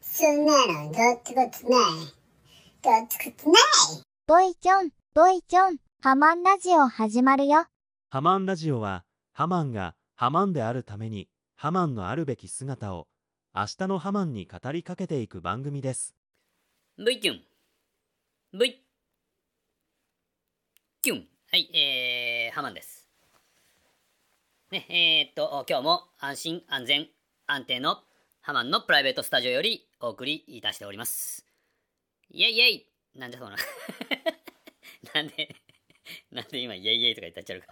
そんなのどっないどっないボイキョンボイキョンハマンラジオ始まるよ。ハマンラジオはハマンがハマンであるためにハマンのあるべき姿を明日のハマンに語りかけていく番組です。V キュン。V キュン。はいえー、ハマンです。ねえー、っと今日も安心安全安定のハマンのプライベートスタジオよりお送りいたしております。イェイイェイ。なんでそうな なんでなんで今イェイイェイとか言ったっちゃうか。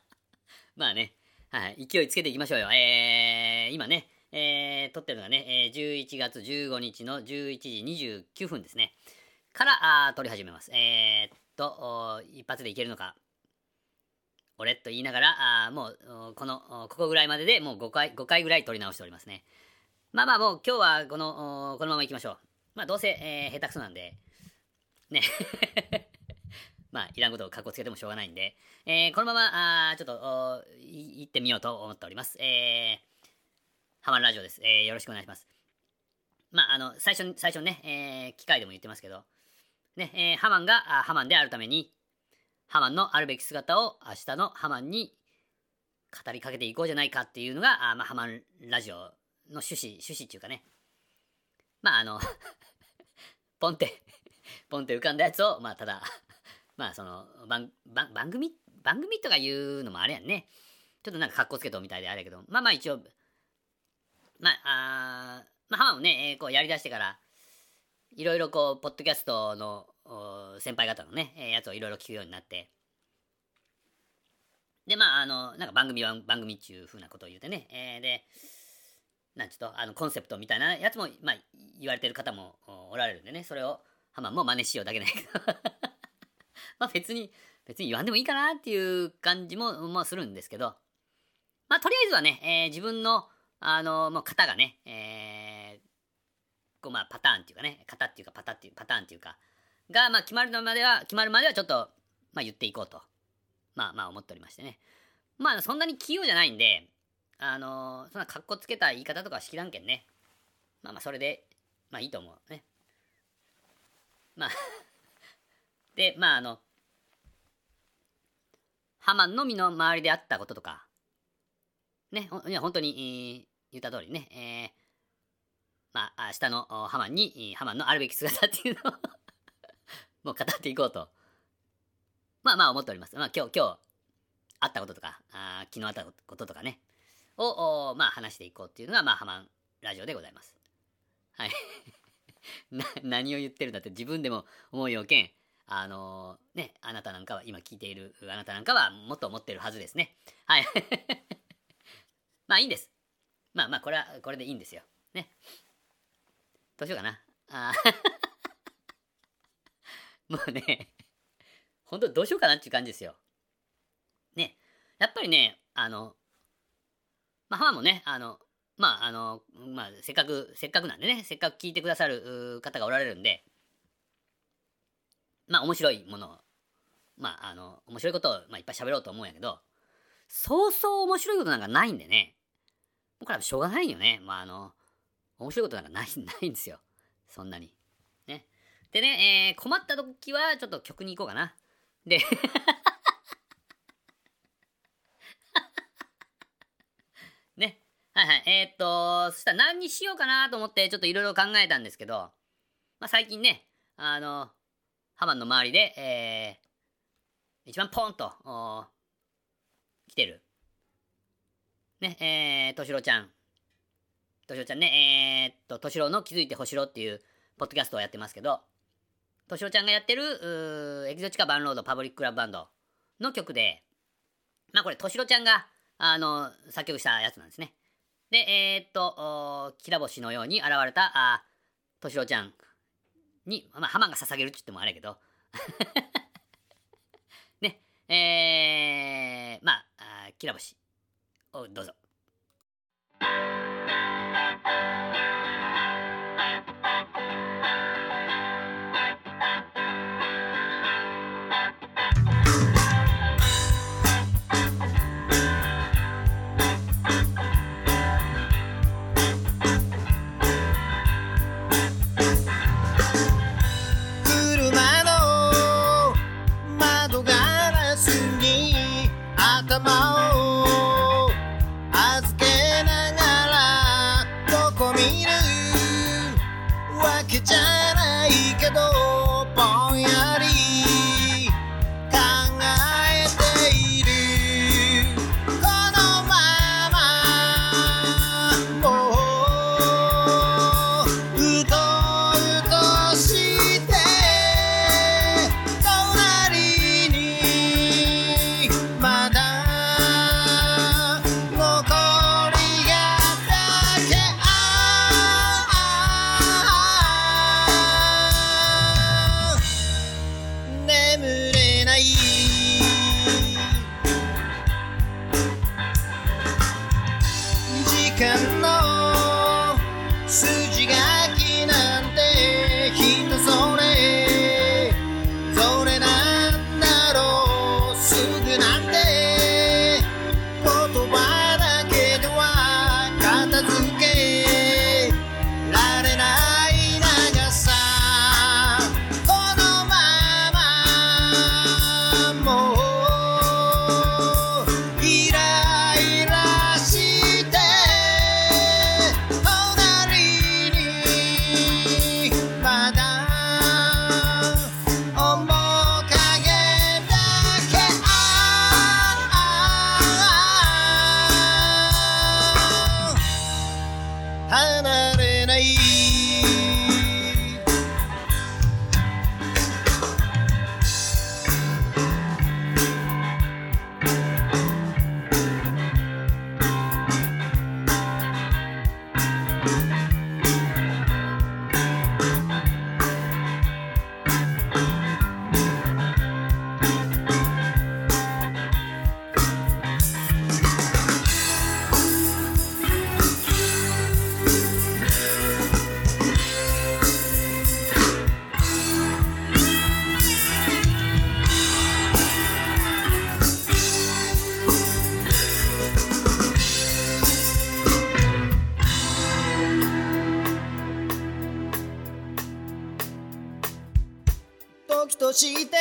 まあね。はい勢いつけていきましょうよ。えー、今ねえー、撮ってるのがね、えー、11月15日の11時29分ですね。からあ撮り始めます。えー、っと、一発でいけるのか。俺と言いながら、あもう、この、ここぐらいまででもう5回、5回ぐらい撮り直しておりますね。まあまあもう今日はこの、このまま行きましょう。まあどうせ、えー、下手くそなんで、ね。まあ、いらんことをかっこつけてもしょうがないんで、えー、このまま、あちょっと、行ってみようと思っております。えー、ハマンラジオです。えー、よろしくお願いします。まあ、あの、最初、最初ね、えー、機械でも言ってますけど、ね、えー、ハマンがハマンであるために、ハマンのあるべき姿を明日のハマンに語りかけていこうじゃないかっていうのが、あまあ、ハマンラジオの趣旨、趣旨っていうかね、まあ、あの ポンって、ポンって浮かんだやつを、まあ、ただ、まあ、その、番、番、番組、番組とか言うのもあれやんね。ちょっとなんか格好つけとみたいであれやけど、まあまあ一応、まあ、あまあ、ハマンもね、えー、こうやりだしてから、いろいろこう、ポッドキャストの先輩方のね、やつをいろいろ聞くようになって、で、まあ、あの、なんか番組は番組っていうふうなことを言うてね、えー、で、なんちょっと、あの、コンセプトみたいなやつも、まあ、言われてる方もおられるんでね、それを、ハマも真似しようだけないけど まあ別に、別に言わんでもいいかなっていう感じも、まあするんですけど、まあとりあえずはね、えー、自分の、あの、もう型がね、えー、こうまあパターンっていうかね、型っていうかパタっていうパターンっていうか、が、まあ決まるまでは、決まるまではちょっと、まあ言っていこうと、まあまあ思っておりましてね。まあそんなに器用じゃないんで、あのそんな格好つけた言い方とかしきらんけんね。まあまあそれで、まあいいと思うね。まあ で、まああの、ハマンのみの周りであったこととか、ねほ、いや本当に、言った通りね、えー、まあ、明日のハマンに、ハマンのあるべき姿っていうのを もう語っていこうと、まあまあ思っております。まあ今日、今日、あったこととか、あ昨日あったこととかね、を、まあ話していこうっていうのが、まあハマンラジオでございます。はい。な、何を言ってるんだって自分でも思うようけん、あのー、ね、あなたなんかは、今聞いているあなたなんかはもっと思ってるはずですね。はい。まあいいんです。まあまあ、これは、これでいいんですよ。ね。どうしようかな。あ もうね、本当どうしようかなっていう感じですよ。ね。やっぱりね、あの、まあ、ハマもね、あの、まあ、あの、まあ、せっかく、せっかくなんでね、せっかく聞いてくださる方がおられるんで、まあ、面白いものを、まあ、あの、面白いことを、まあ、いっぱい喋ろうと思うんやけど、そうそう面白いことなんかないんでね、これはしょうがないよね。まあ、あの、面白いことなんかない、ないんですよ。そんなに。ね。でね、えー、困った時は、ちょっと曲に行こうかな。で ね。はいはい。えー、っと、そしたら何にしようかなと思って、ちょっといろいろ考えたんですけど、まあ、最近ね、あの、ハマンの周りで、えー、一番ポンと、来てる、ね、えー、としろちゃん。としろちゃんね、えー、っと、としろの気づいてほしろっていう、ポッドキャストをやってますけど、としろちゃんがやってる、エキゾチカバンロードパブリッククラブバンドの曲で、まあこれ、としろちゃんが、あの、作曲したやつなんですね。で、えー、っと、きら星のように現れた、あ、としろちゃんに、まあ、ハマンが捧げるって言ってもあれやけど、ね、えー、まあ、きら星をどうぞ。して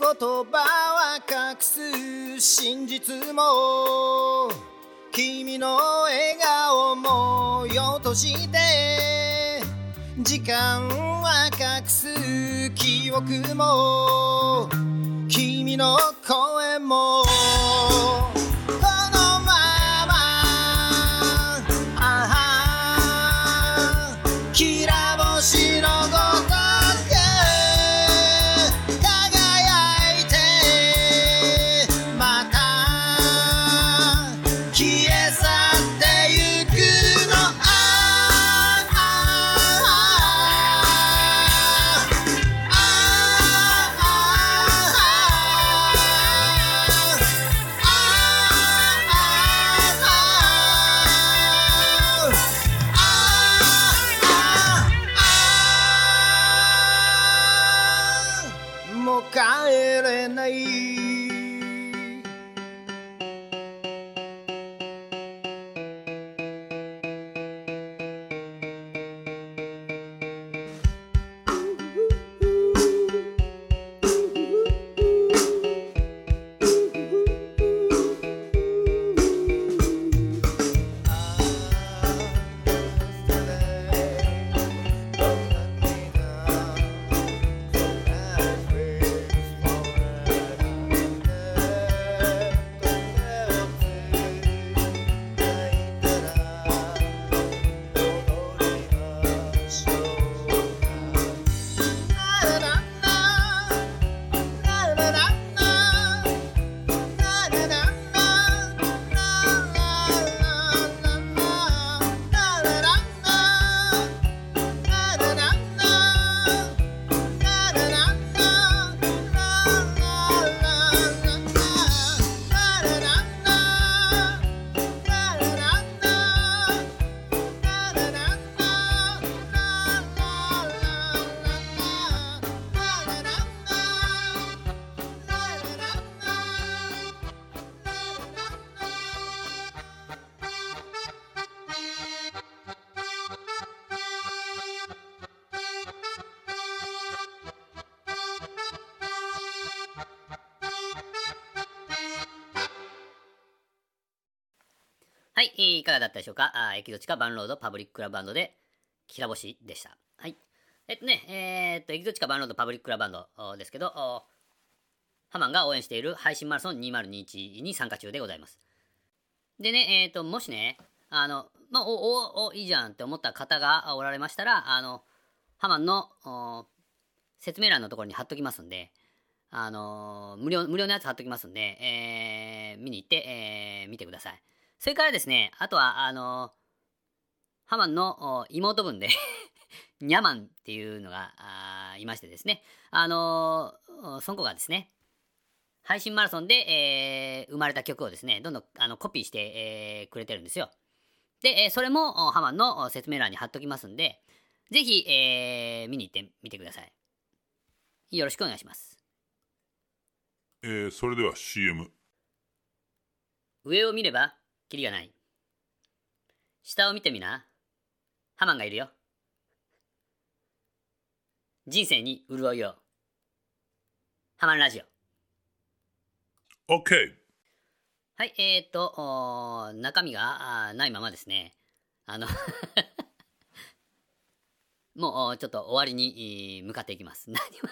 言葉は隠す真実も君の笑顔もよとして時間は隠す記憶も君の声もはい、いかがだったでしょうか？あエキゾチカバンロードパブリッククラブバンドで、きらぼしでした。はい。えっとね、えーっと、エキゾチカバンロードパブリッククラブバンドですけど、ハマンが応援している配信マラソン2021に参加中でございます。でね、えーっと、もしね、あの、まあ、お、お、お、いいじゃんって思った方がおられましたら、あの、ハマンの説明欄のところに貼っときますんで、あの無料、無料のやつ貼っときますんで、えー見に行って、えー見てください。それからですね、あとは、あのハマンのお妹分で、ニャマンっていうのがいましてですね、あのーその子がですね、配信マラソンで、えー生まれた曲をですね、どんどんあのコピーして、えーくれてるんですよ。で、えーそれもおハマンのお説明欄に貼っときますんで、ぜひ、えー見に行ってみてください。よろしくお願いします。えー、それでは CM。上を見れば、キリがない。下を見てみな。ハマンがいるよ。人生に潤いを。ハマンラジオ。OK! はい、えー、っと、おー中身があーないままですね。あの、もうちょっと終わりにえー向かっていきます。何も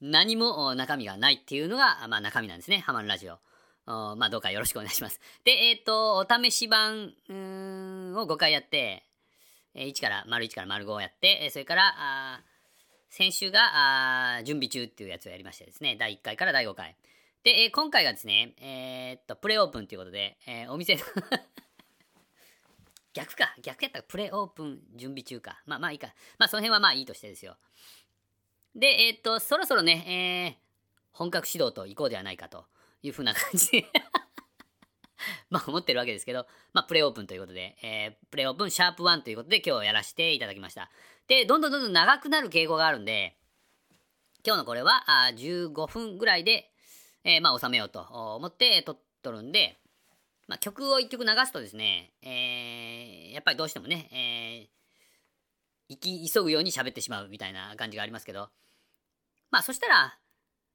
何も中身がないっていうのが、あまあ、中身なんですね。ハマンラジオ。まあ、どうかよろしくお願いします。で、えーっと、お試し版を5回やって、えー1から、丸1から丸5をやって、それから、あ先週があ準備中っていうやつをやりましてですね、第1回から第5回。で、えー今回がですね、えーっと、プレオープンということで、えーお店の 逆か、逆やったらプレオープン準備中か。まあまあいいか。まあその辺はまあいいとしてですよ。で、えっと、そろそろね、えー本格指導と行こうではないかというふうな感じ。で まあ思ってるわけですけど、まあプレオープンということで、えープレオープンシャープ1ということで今日やらせていただきました。で、どんどんどんどん長くなる傾向があるんで、今日のこれはあ15分ぐらいで、えーまあ収めようと思って撮っとるんで、まあ、曲を1曲流すとですね、えーやっぱりどうしてもね、えー、生き急ぐように喋ってしまうみたいな感じがありますけど、まあそしたら、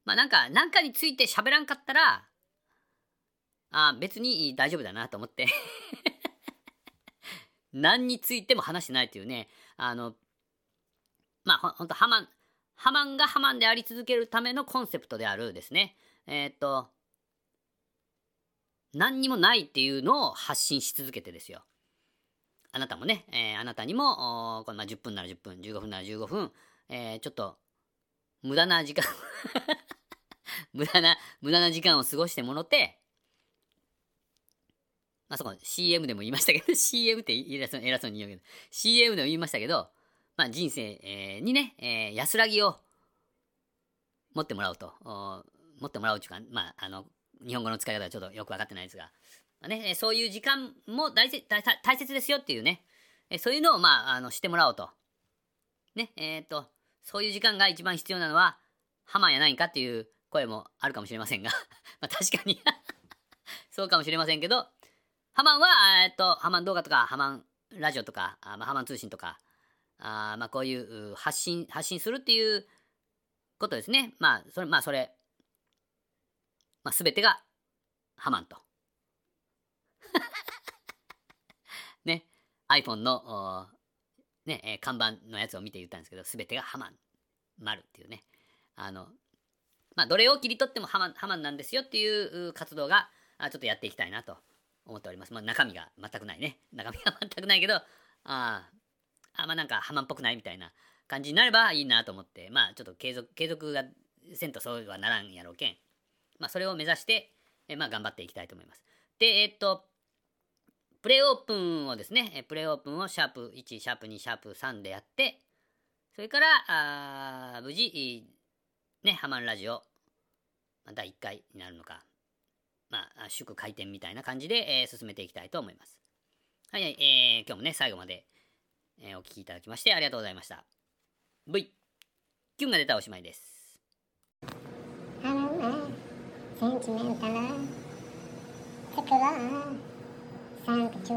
まあなんか、なんかについて喋らんかったら、あ別に大丈夫だなと思って。何についても話してないっていうね、あの、まあほほんとハマン、ハマンがハマンであり続けるためのコンセプトであるですね、えーっと、何にもないっていうのを発信し続けてですよ。あなたもね、えーあなたにも、こんな10分なら10分、15分なら15分、えーちょっと、無駄な時間。無駄な、無駄な時間を過ごしてもろて、まあそこ CM でも言いましたけど、CM って偉そう偉そうに言うけど、CM でも言いましたけど、まあ人生、えーにね、えー安らぎを持ってもらうと、持ってもらうっていうか、まああの、日本語の使い方はちょっとよく分かってないですが、まあね、そういう時間も大切大大大切ですよっていうね、そういうのを、まあ、あのしてもらおうと。ね、えっ、と、そういう時間が一番必要なのは、ハマンやないんかっていう声もあるかもしれませんが、まあ確かに そうかもしれませんけど、ハマンは、えっと、ハマン動画とか、ハマンラジオとか、あまあ、ハマン通信とか、あまあこういう発信、発信するっていうことですね。まあ、それ、まあそれ、まあ全てがハマンと。ね、iPhone の、ね、えー看板のやつを見て言ったんですけど、全てがハマン、丸っていうね。あの、まあ、どれを切り取ってもハマンハマンなんですよっていう活動が、あちょっとやっていきたいなと思っております。まあ、中身が全くないね。中身が 全くないけど、ああ、あまあなんかハマンっぽくないみたいな感じになればいいなと思って、まあちょっと継続、継続がせんとそうはならんやろうけん。まあそれを目指して、えまあ頑張っていきたいと思います。で、えっと、プレイオープンをですね、えプレイオープンをシャープ1、シャープ2、シャープ3でやって、それから、あ無事、ね、ハマンラジオ、まあ、第1回になるのか、まあ、祝開店みたいな感じで、えー進めていきたいと思います。はい、はい、えー今日もね、最後まで、えーお聞きいただきましてありがとうございました。V、キュンが出たおしまいです。あのね、センチ